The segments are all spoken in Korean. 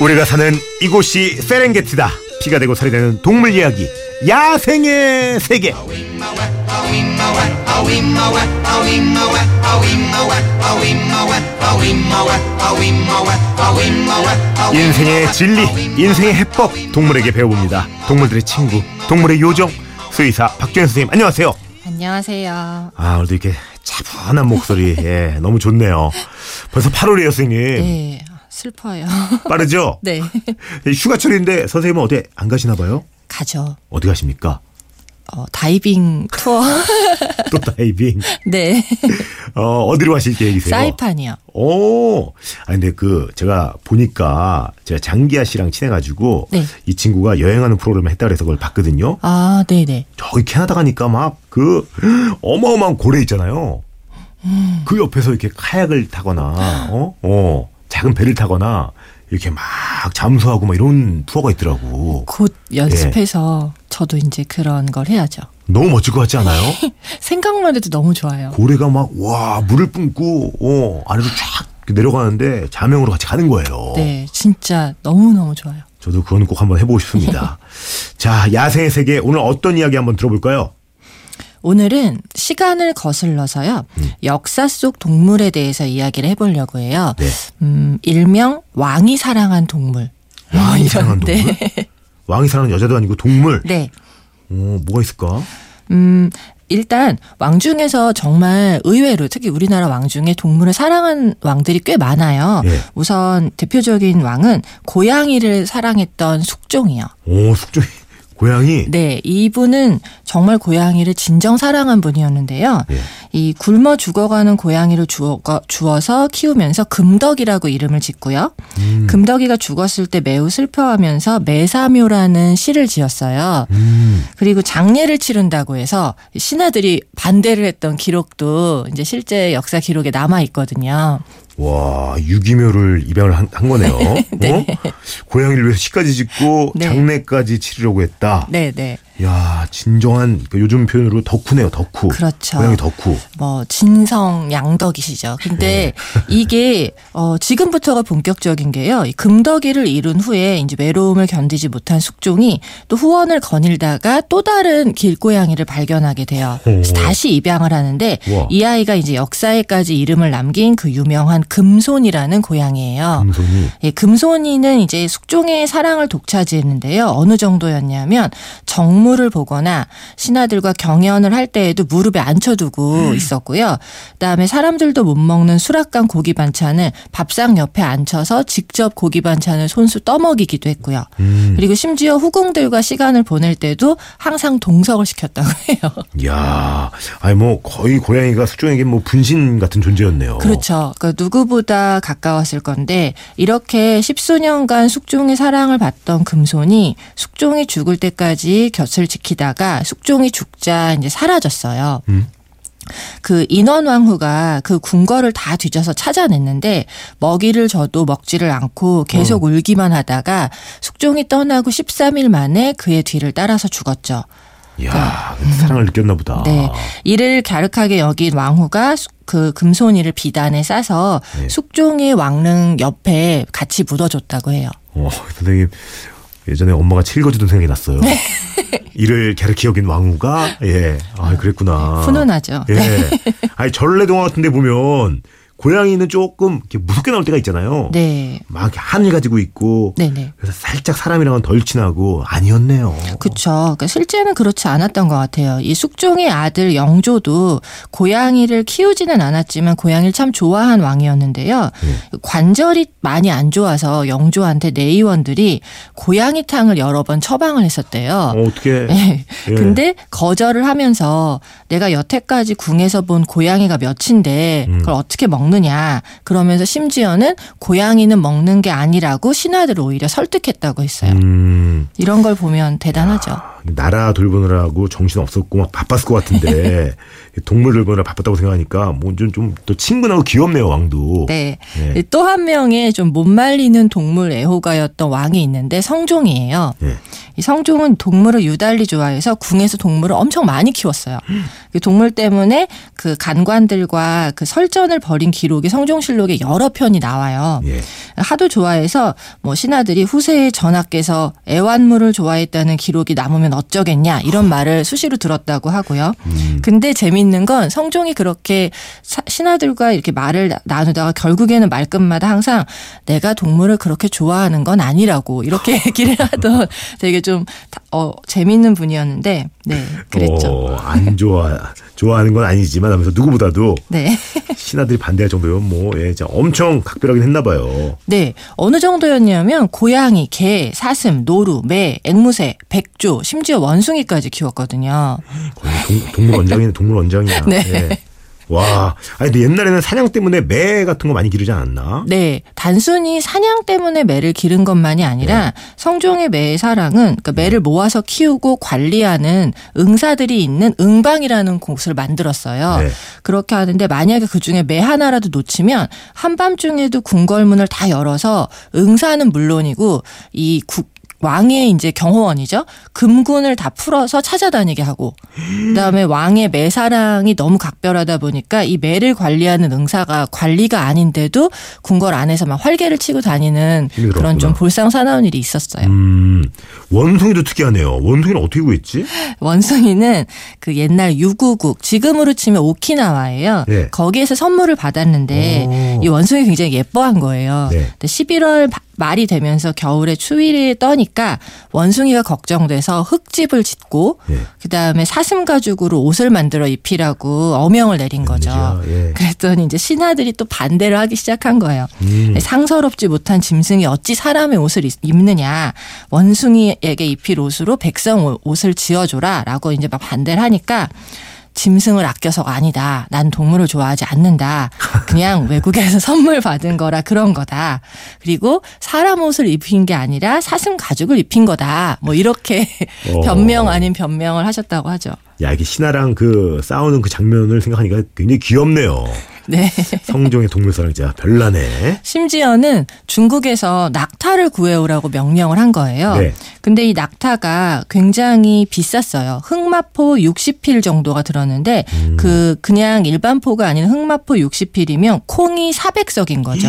우리가 사는 이곳이 세렝게티다. 피가 되고 살이 되는 동물 이야기. 야생의 세계. 인생의 진리, 인생의 해법 동물에게 배워봅니다. 동물들의 친구, 동물의 요정. 수의사 박주현 선생님 안녕하세요. 안녕하세요. 아 오늘도 이렇게 차분한 목소리, 예, 너무 좋네요. 벌써 8월이에요, 선생님. 네, 슬퍼요. 빠르죠? 네. 휴가철인데 선생님은 어디 안 가시나 봐요? 가죠. 어디 가십니까? 어, 다이빙 투어. 또 다이빙. 네. 어, 어디로 가실 계획이세요? 사이판이요. 오. 아 근데 그 제가 보니까 제가 장기하 씨랑 친해 가지고 네. 이 친구가 여행하는 프로그램을 했다 그래서 그걸 봤거든요. 아, 네 네. 저기 캐나다 가니까 막 그 어마어마한 고래 있잖아요. 그 옆에서 이렇게 카약을 타거나 어? 어. 작은 배를 타거나 이렇게 막 잠수하고 막 이런 투어가 있더라고. 곧 예. 연습해서 저도 이제 그런 걸 해야죠. 너무 멋질 것 같지 않아요? 생각만 해도 너무 좋아요. 고래가 막 와 물을 뿜고 어 아래로 쫙 내려가는데 자명으로 같이 가는 거예요. 네, 진짜 너무 너무 좋아요. 저도 그건 꼭 한번 해보고 싶습니다. 자 야생의 세계 오늘 어떤 이야기 한번 들어볼까요? 오늘은 시간을 거슬러서요. 음. 역사 속 동물에 대해서 이야기를 해보려고 해요. 네. 음, 일명 왕이 사랑한 동물. 왕이 사랑하는 네. 동물? 왕이 사랑하는 여자도 아니고 동물. 네. 어 뭐가 있을까? 음, 일단 왕 중에서 정말 의외로 특히 우리나라 왕 중에 동물을 사랑한 왕들이 꽤 많아요. 예. 우선 대표적인 왕은 고양이를 사랑했던 숙종이요. 오 숙종이 고양이. 네, 이분은 정말 고양이를 진정 사랑한 분이었는데요. 예. 이 굶어 죽어가는 고양이를 주어, 주어서 키우면서 금덕이라고 이름을 짓고요. 음. 금덕이가 죽었을 때 매우 슬퍼하면서 매사묘라는 시를 지었어요. 음. 그리고 장례를 치른다고 해서 신하들이 반대를 했던 기록도 이제 실제 역사 기록에 남아 있거든요. 와 유기묘를 입양을 한, 한 거네요. 어? 고양이를 위해서 시까지 짓고 네. 장례까지 치르려고 했다. 네, 네. 야 진정한 그 요즘 표현으로 덕후네요 덕후. 그렇죠. 고양이 덕후. 뭐 진성 양덕이시죠. 근데 이게 어 지금부터가 본격적인 게요. 이 금덕이를 이룬 후에 이제 외로움을 견디지 못한 숙종이 또 후원을 거닐다가 또 다른 길고양이를 발견하게 돼요. 그래서 오. 다시 입양을 하는데 우와. 이 아이가 이제 역사에까지 이름을 남긴 그 유명한 금손이라는 고양이예요. 금손이. 예, 금손이는 이제 숙종의 사랑을 독차지했는데요. 어느 정도였냐면 정 물을 보거나 신하들과 경연을 할 때에도 무릎에 앉혀두고 있었고요. 그다음에 사람들도 못 먹는 수락관 고기 반찬을 밥상 옆에 앉혀서 직접 고기 반찬을 손수 떠먹이기도 했고요. 음. 그리고 심지어 후궁들과 시간을 보낼 때도 항상 동석을 시켰다고 해요. 야, 아니 뭐 거의 고양이가 숙종에게 뭐 분신 같은 존재였네요. 그렇죠. 그 누구보다 가까웠을 건데 이렇게 십수년간 숙종의 사랑을 받던 금손이 숙종이 죽을 때까지 곁을 지키다가 숙종이 죽자 이제 사라졌어요. 음. 그 인원왕후가 그 궁궐을 다 뒤져서 찾아냈는데 먹이를 줘도 먹지를 않고 계속 울기만 하다가 숙종이 떠나고 13일 만에 그의 뒤를 따라서 죽었죠. 야, 사랑을 느꼈나 보다. 네. 이를 갸륵하게 여긴 왕후가 수- 그 금손이를 비단에 싸서 네. 숙종의 왕릉 옆에 같이 묻어줬다고 해요. 어, 선생님 예전에 엄마가 칠거주던 생각이 났어요. 네. 이를 갸륵히 여긴 왕후가 예, 아 그랬구나. 훈훈하죠. 예. 네. 아니 전래동화 같은데 보면 고양이는 조금 이렇게 무섭게 나올 때가 있잖아요. 네. 막 이렇게 한을 가지고 있고. 네네. 그래서 살짝 사람이랑은 덜 친하고 아니었네요. 그렇죠. 그러니까 실제는 그렇지 않았던 것 같아요. 이 숙종의 아들 영조도 고양이를 키우지는 않았지만 고양이를 참 좋아한 왕이었는데요. 네. 관절이 많이 안 좋아서 영조한테 내의원들이 고양이탕을 여러 번 처방을 했었대요. 어, 어떻게? 네. 예. 근데 거절을 하면서 내가 여태까지 궁에서 본 고양이가 몇인데 음. 그걸 어떻게 먹 느냐 그러면서 심지어는 고양이는 먹는 게 아니라고 신하들을 오히려 설득했다고 했어요. 음. 이런 걸 보면 대단하죠. 나라 돌보느라고 정신 없었고 막 바빴을 것 같은데 동물 돌보느라 바빴다고 생각하니까 뭐 좀 좀 또 친근하고 귀엽네요 왕도. 네. 네. 또 한 명의 좀 못 말리는 동물 애호가였던 왕이 있는데 성종이에요. 네. 이 성종은 동물을 유달리 좋아해서 궁에서 동물을 엄청 많이 키웠어요. 그 동물 때문에 그 간관들과 그 설전을 벌인 기록이 성종실록에 여러 편이 나와요. 예. 하도 좋아해서 뭐 신하들이 후세의 전하께서 애완물을 좋아했다는 기록이 남으면 어쩌겠냐 이런 말을 수시로 들었다고 하고요. 근데 재밌는 건 성종이 그렇게 사- 신하들과 이렇게 말을 나- 나누다가 결국에는 말끝마다 항상 내가 동물을 그렇게 좋아하는 건 아니라고 이렇게 얘기를 하던 되게 좀 어, 재밌는 분이었는데 네 그랬죠. 어, 안 좋아 좋아하는 건 아니지만 하면서 누구보다도 네. 신하들이 반대할 정도면 뭐 예, 진짜 엄청 각별하긴 했나 봐요. 네. 어느 정도였냐면 고양이, 개, 사슴, 노루, 매, 앵무새, 백조, 심지어 원숭이까지 키웠거든요. 거의 동, 동물 원장이네 동물 원장이야. 네. 예. 와, 아니 근데 옛날에는 사냥 때문에 매 같은 거 많이 기르지 않았나? 네. 단순히 사냥 때문에 매를 기른 것만이 아니라 성종의 매의 사랑은 그러니까 매를 모아서 키우고 관리하는 응사들이 있는 응방이라는 곳을 만들었어요. 네. 그렇게 하는데 만약에 그 중에 매 하나라도 놓치면 한밤중에도 궁궐문을 다 열어서 응사는 물론이고 이 국, 왕의 이제 경호원이죠. 금군을 다 풀어서 찾아다니게 하고, 그다음에 왕의 매사랑이 너무 각별하다 보니까 이 매를 관리하는 응사가 관리가 아닌데도 궁궐 안에서 막 활개를 치고 다니는 힘이 그런 좀. 볼상사나운 일이 있었어요. 음, 원숭이도 특이하네요. 원숭이는 어떻게 구했지? 원숭이는 그 옛날 유구국 지금으로 치면 오키나와예요. 네. 거기에서 선물을 받았는데 오. 이 원숭이 굉장히 예뻐한 거예요. 네. 근데 11월 바- 말이 되면서 겨울에 추위를 떠니까 원숭이가 걱정돼서 흙집을 짓고 네. 그다음에 사슴 가죽으로 옷을 만들어 입히라고 어명을 내린 거죠. 웬일이야, 예. 그랬더니 이제 신하들이 또 반대를 하기 시작한 거예요. 음. 상서롭지 못한 짐승이 어찌 사람의 옷을 입- 입느냐. 원숭이에게 입힐 옷으로 백성 옷- 옷을 지어줘라라고 이제 막 반대를 하니까 짐승을 아껴서가 아니다. 난 동물을 좋아하지 않는다. 그냥 외국에서 선물 받은 거라 그런 거다. 그리고 사람 옷을 입힌 게 아니라 사슴 가죽을 입힌 거다. 뭐 이렇게 어. 변명 아닌 변명을 하셨다고 하죠. 야, 이게 신하랑 그 싸우는 그 장면을 생각하니까 굉장히 귀엽네요. 네. 성종의 동물사랑 진짜 별나네. 심지어는 중국에서 낙타를 구해오라고 명령을 한 거예요. 네. 근데 이 낙타가 굉장히 비쌌어요. 흑마포 60필 정도가 들었는데 음. 그 그냥 일반 포가 아닌 흑마포 60필이면 콩이 400석인 거죠.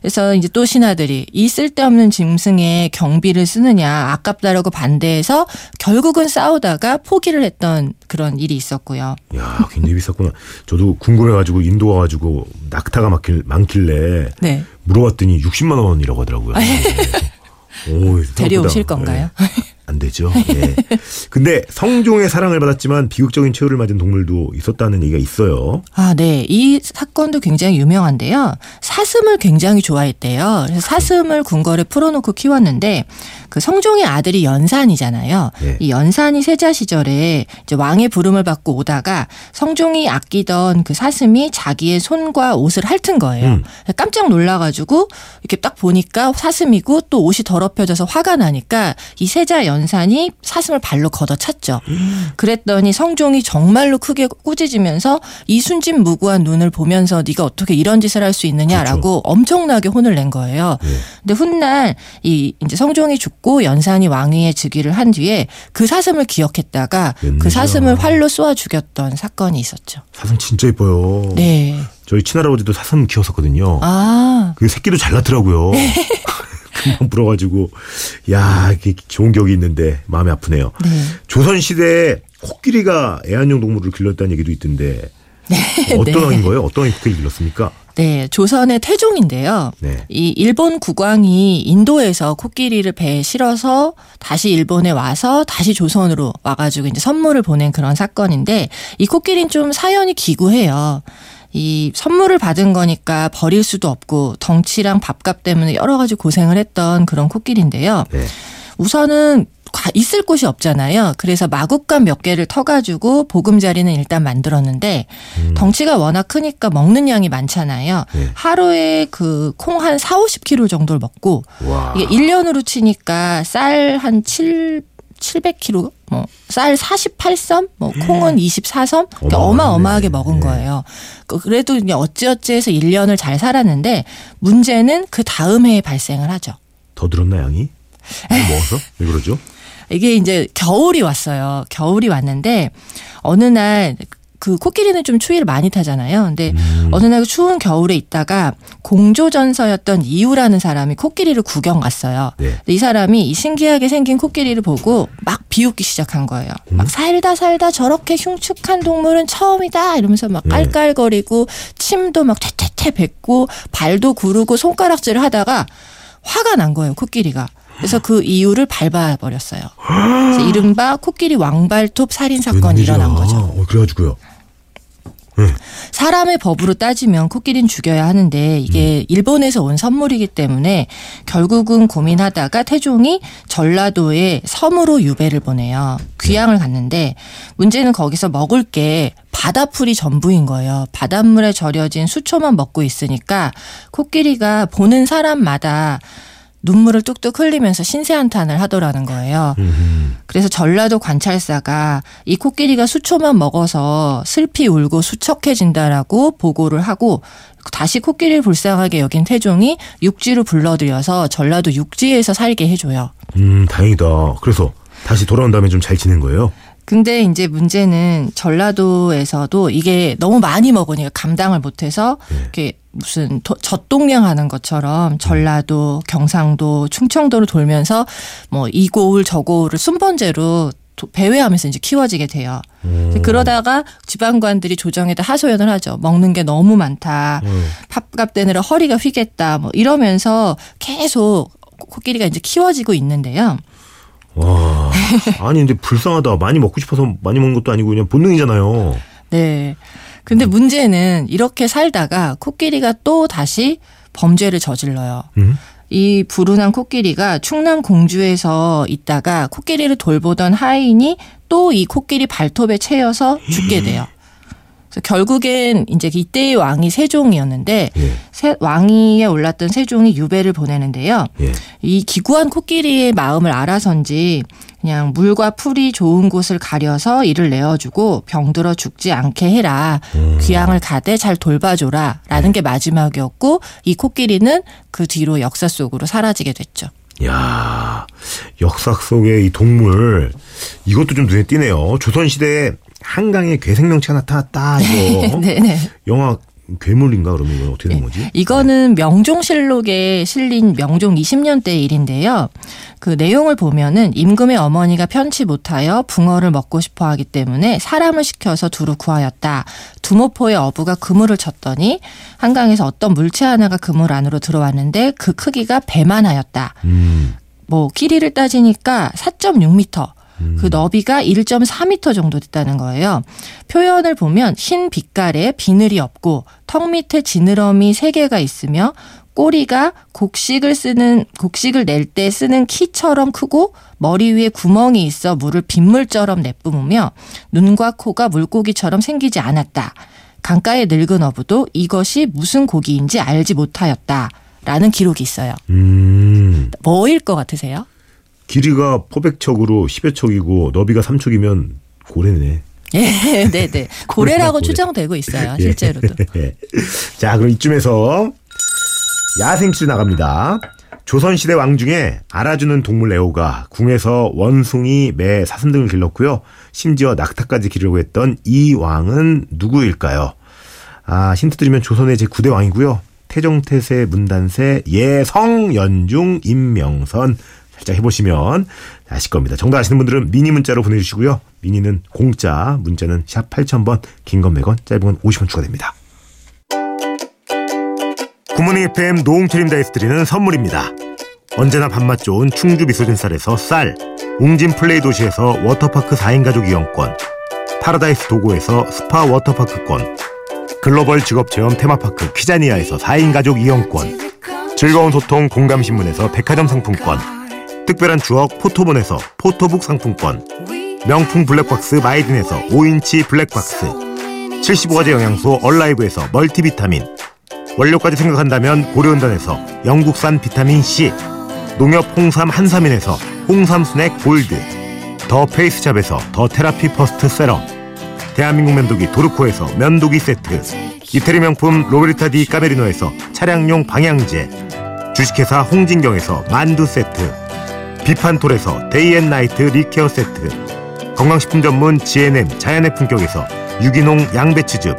그래서 이제 또 신하들이 이 쓸데없는 짐승에 경비를 쓰느냐 아깝다라고 반대해서 결국은 싸우다가 포기를 했던 그런 일이 있었고요. 야, 굉장히 비쌌구나. 저도 궁금해가지고 인도 와 가지고 낙타가 많길, 많길래 네. 물어봤더니 60만 원이라고 하더라고요. 오, 데려오실 생각보다, 건가요? 예. 안 되죠. 예. 근데 성종의 사랑을 받았지만 비극적인 최후를 맞은 동물도 있었다는 얘기가 있어요. 아, 네. 이 사건도 굉장히 유명한데요. 사슴을 굉장히 좋아했대요. 그래서 사슴을 궁궐에 풀어놓고 키웠는데 그 성종의 아들이 연산이잖아요. 예. 이 연산이 세자 시절에 이제 왕의 부름을 받고 오다가 성종이 아끼던 그 사슴이 자기의 손과 옷을 핥은 거예요. 음. 깜짝 놀라가지고 이렇게 딱 보니까 사슴이고 또 옷이 더럽혀져서 화가 나니까 이 세자 연 산이 사슴을 발로 걷어찼죠. 그랬더니 성종이 정말로 크게 꾸짖으면서 이 순진 무구한 눈을 보면서 네가 어떻게 이런 짓을 할 수 있느냐라고 엄청나게 혼을 낸 거예요. 예. 근데 훗날 이 이제 성종이 죽고 연산이 왕위에 즉위를 한 뒤에 그 사슴을 기억했다가 그 웬일이야. 사슴을 활로 쏘아 죽였던 사건이 있었죠. 사슴 진짜 이뻐요. 네. 저희 친할아버지도 사슴 키웠었거든요. 아, 그 새끼도 잘 낳더라고요. 금방 불어가지고 야 이게 좋은 기억이 있는데 마음이 아프네요. 네. 조선 시대에 코끼리가 애완용 동물을 길렀다는 얘기도 있던데 어떤 네. 거예요? 어떤 코끼리 길렀습니까? 네, 조선의 태종인데요. 네. 이 일본 국왕이 인도에서 코끼리를 배에 실어서 다시 일본에 와서 다시 조선으로 와가지고 이제 선물을 보낸 그런 사건인데 이 코끼리는 좀 사연이 기구해요. 이 선물을 받은 거니까 버릴 수도 없고 덩치랑 밥값 때문에 여러 가지 고생을 했던 그런 코끼리인데요. 네. 우선은 가- 있을 곳이 없잖아요. 그래서 마구간 몇 개를 터가지고 보금자리는 일단 만들었는데 덩치가 워낙 크니까 먹는 양이 많잖아요. 네. 하루에 그 콩 한 4, 50kg 정도를 먹고 와. 이게 1년으로 치니까 쌀 한 7, 700kg, 뭐, 쌀 48섬, 뭐, 콩은 24섬? 그러니까 어마어마하네. 어마어마하게 먹은 네. 거예요. 그- 그래도 그냥 어찌어찌 해서 1년을 잘 살았는데, 문제는 그 다음 해에 발생을 하죠. 더 들었나 양이? 너무 먹어서? 왜 그러죠? 이게 이제 겨울이 왔어요. 겨울이 왔는데, 어느 날, 그 코끼리는 좀 추위를 많이 타잖아요. 근데 음. 어느 날 추운 겨울에 있다가 공조전서였던 이유라는 사람이 코끼리를 구경 갔어요. 네. 근데 이 사람이 이 신기하게 생긴 코끼리를 보고 막 비웃기 시작한 거예요. 막 살다 살다 저렇게 흉측한 동물은 처음이다 이러면서 막 네. 깔깔거리고 침도 막 퇴퇴퇴 뱉고 발도 구르고 손가락질을 하다가 화가 난 거예요 코끼리가. 그래서 그 이유를 밟아버렸어요. 그래서 이른바 코끼리 왕발톱 살인 사건이 웬일이야. 일어난 거죠. 어, 그래가지고요. 사람의 법으로 따지면 코끼리는 죽여야 하는데 이게 일본에서 온 선물이기 때문에 결국은 고민하다가 태종이 전라도에 섬으로 유배를 보내요. 귀향을 갔는데 문제는 거기서 먹을 게 바다풀이 전부인 거예요. 바닷물에 절여진 수초만 먹고 있으니까 코끼리가 보는 사람마다 눈물을 뚝뚝 흘리면서 신세한탄을 하더라는 거예요. 음. 그래서 전라도 관찰사가 이 코끼리가 수초만 먹어서 슬피 울고 수척해진다라고 보고를 하고 다시 코끼리를 불쌍하게 여긴 태종이 육지로 불러들여서 전라도 육지에서 살게 해줘요. 음, 다행이다. 그래서 다시 돌아온 다음에 좀 잘 지낸 거예요? 근데 이제 문제는 전라도에서도 이게 너무 많이 먹으니까 감당을 못해서 이렇게 무슨 도- 젖동량 하는 것처럼 전라도, 경상도, 충청도를 돌면서 뭐 이 고을 저 고을을 순번제로 도- 배회하면서 이제 키워지게 돼요. 음. 그러다가 지방관들이 조정에다 하소연을 하죠. 먹는 게 너무 많다. 음. 팥값 되느라 허리가 휘겠다. 뭐 이러면서 계속 코끼리가 이제 키워지고 있는데요. 와. 아니, 근데 불쌍하다. 많이 먹고 싶어서 많이 먹는 것도 아니고 그냥 본능이잖아요. 네. 근데 문제는 이렇게 살다가 코끼리가 또 다시 범죄를 저질러요. 음? 이 불운한 코끼리가 충남 공주에서 있다가 코끼리를 돌보던 하인이 또 이 코끼리 발톱에 채여서 죽게 돼요. 그래서 결국엔 이제 이때의 왕이 세종이었는데 예. 세- 왕위에 올랐던 세종이 유배를 보내는데요. 예. 이 기구한 코끼리의 마음을 알아선지 그냥 물과 풀이 좋은 곳을 가려서 이를 내어주고 병들어 죽지 않게 해라. 귀향을 가되 잘 돌봐줘라. 라는 게 마지막이었고 이 코끼리는 그 뒤로 역사 속으로 사라지게 됐죠. 야 역사 속의 이 동물 이것도 좀 눈에 띄네요. 조선시대에 한강에 괴 생명체가 나타났다 이거 네네. 영화 괴물인가 그러면 이건 어떻게 된 거지? 이거는 명종실록에 실린 명종 20년 대 일인데요. 그 내용을 보면은 임금의 어머니가 편치 못하여 붕어를 먹고 싶어 하기 때문에 사람을 시켜서 두루 구하였다. 두모포의 어부가 그물을 쳤더니 한강에서 어떤 물체 하나가 그물 안으로 들어왔는데 그 크기가 배만 하였다. 음, 뭐 길이를 따지니까 4.6m. 그 너비가 1.4m 정도 됐다는 거예요. 표현을 보면 흰 빛깔에 비늘이 없고 턱 밑에 지느러미 3개가 있으며 꼬리가 곡식을 쓰는 곡식을 낼 때 쓰는 키처럼 크고 머리 위에 구멍이 있어 물을 빗물처럼 내뿜으며 눈과 코가 물고기처럼 생기지 않았다. 강가의 늙은 어부도 이것이 무슨 고기인지 알지 못하였다. 라는 기록이 있어요. 음, 뭐일 것 같으세요? 길이가 포백척으로 10여 척이고 너비가 3척이면 고래네. 예, 네, 네. 고래라고 고래. 추정되고 있어요, 예. 실제로도. 자, 그럼 이쯤에서 야생실 나갑니다. 조선시대 왕 중에 알아주는 동물 애호가 궁에서 원숭이, 매, 사슴 등을 길렀고요. 심지어 낙타까지 기르고 했던 이 왕은 누구일까요? 아, 힌트 드리면 조선의 제9대 왕이고요. 태종태세, 문단세, 예성, 연중, 임명선 살짝 해보시면 아실 겁니다. 정답 아시는 분들은 미니 문자로 보내주시고요. 미니는 공짜, 문자는 샵 8000번, 긴 건 100원, 짧은 건 50원 추가됩니다. 굿모닝 FM 노홍철입니다에서 드리는 선물입니다. 언제나 밥맛 좋은 충주 미소진 쌀에서 쌀, 웅진 플레이 도시에서 워터파크 4인 가족 이용권, 파라다이스 도고에서 스파 워터파크권, 글로벌 직업체험 테마파크 키자니아에서 4인 가족 이용권, 즐거운 소통 공감신문에서 백화점 상품권, 특별한 추억 포토몬에서 포토북 상품권, 명품 블랙박스 마이딘에서 5인치 블랙박스, 75가지 영양소 얼라이브에서 멀티비타민, 원료까지 생각한다면 고려은단에서 영국산 비타민 C, 농협 홍삼 한삼인에서 홍삼 스낵 골드, 더 페이스샵에서 더 테라피 퍼스트 세럼 대한민국 면도기 도르코에서 면도기 세트 이태리 명품 로베르타 디 까메리노에서 차량용 방향제 주식회사 홍진경에서 만두 세트 비판톨에서 데이앤나이트 립케어 세트. 건강식품 전문 GNM 자연의 품격에서 유기농 양배추즙.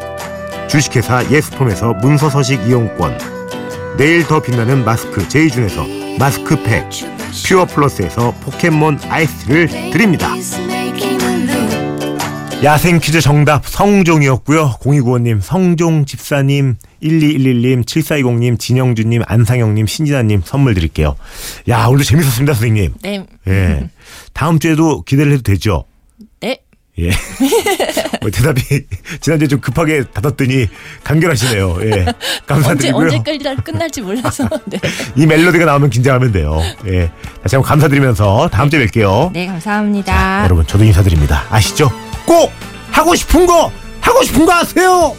주식회사 예스폼에서 문서서식 이용권. 내일 더 빛나는 마스크 제이준에서 마스크팩. 퓨어 플러스에서 포켓몬 아이스를 드립니다. 야생 퀴즈 정답 성종이었고요. 0295님, 성종 집사님, 1211님, 7420님, 진영주님, 안상영님, 신진아님 선물 드릴게요. 야, 오늘도 재밌었습니다, 선생님. 네. 예. 다음 주에도 기대를 해도 되죠? 네. 예. 뭐 대답이 지난주에 좀 급하게 닫았더니 간결하시네요. 예. 감사드리고요. 언제 끝날, 끝날지 몰라서. 네. 이 멜로디가 나오면 긴장하면 돼요. 예. 다시 한번 감사드리면서 다음 주에 뵐게요. 네, 감사합니다. 여러분 저도 인사드립니다. 아시죠? 꼭 하고 싶은 거 하고 싶은 거 하세요.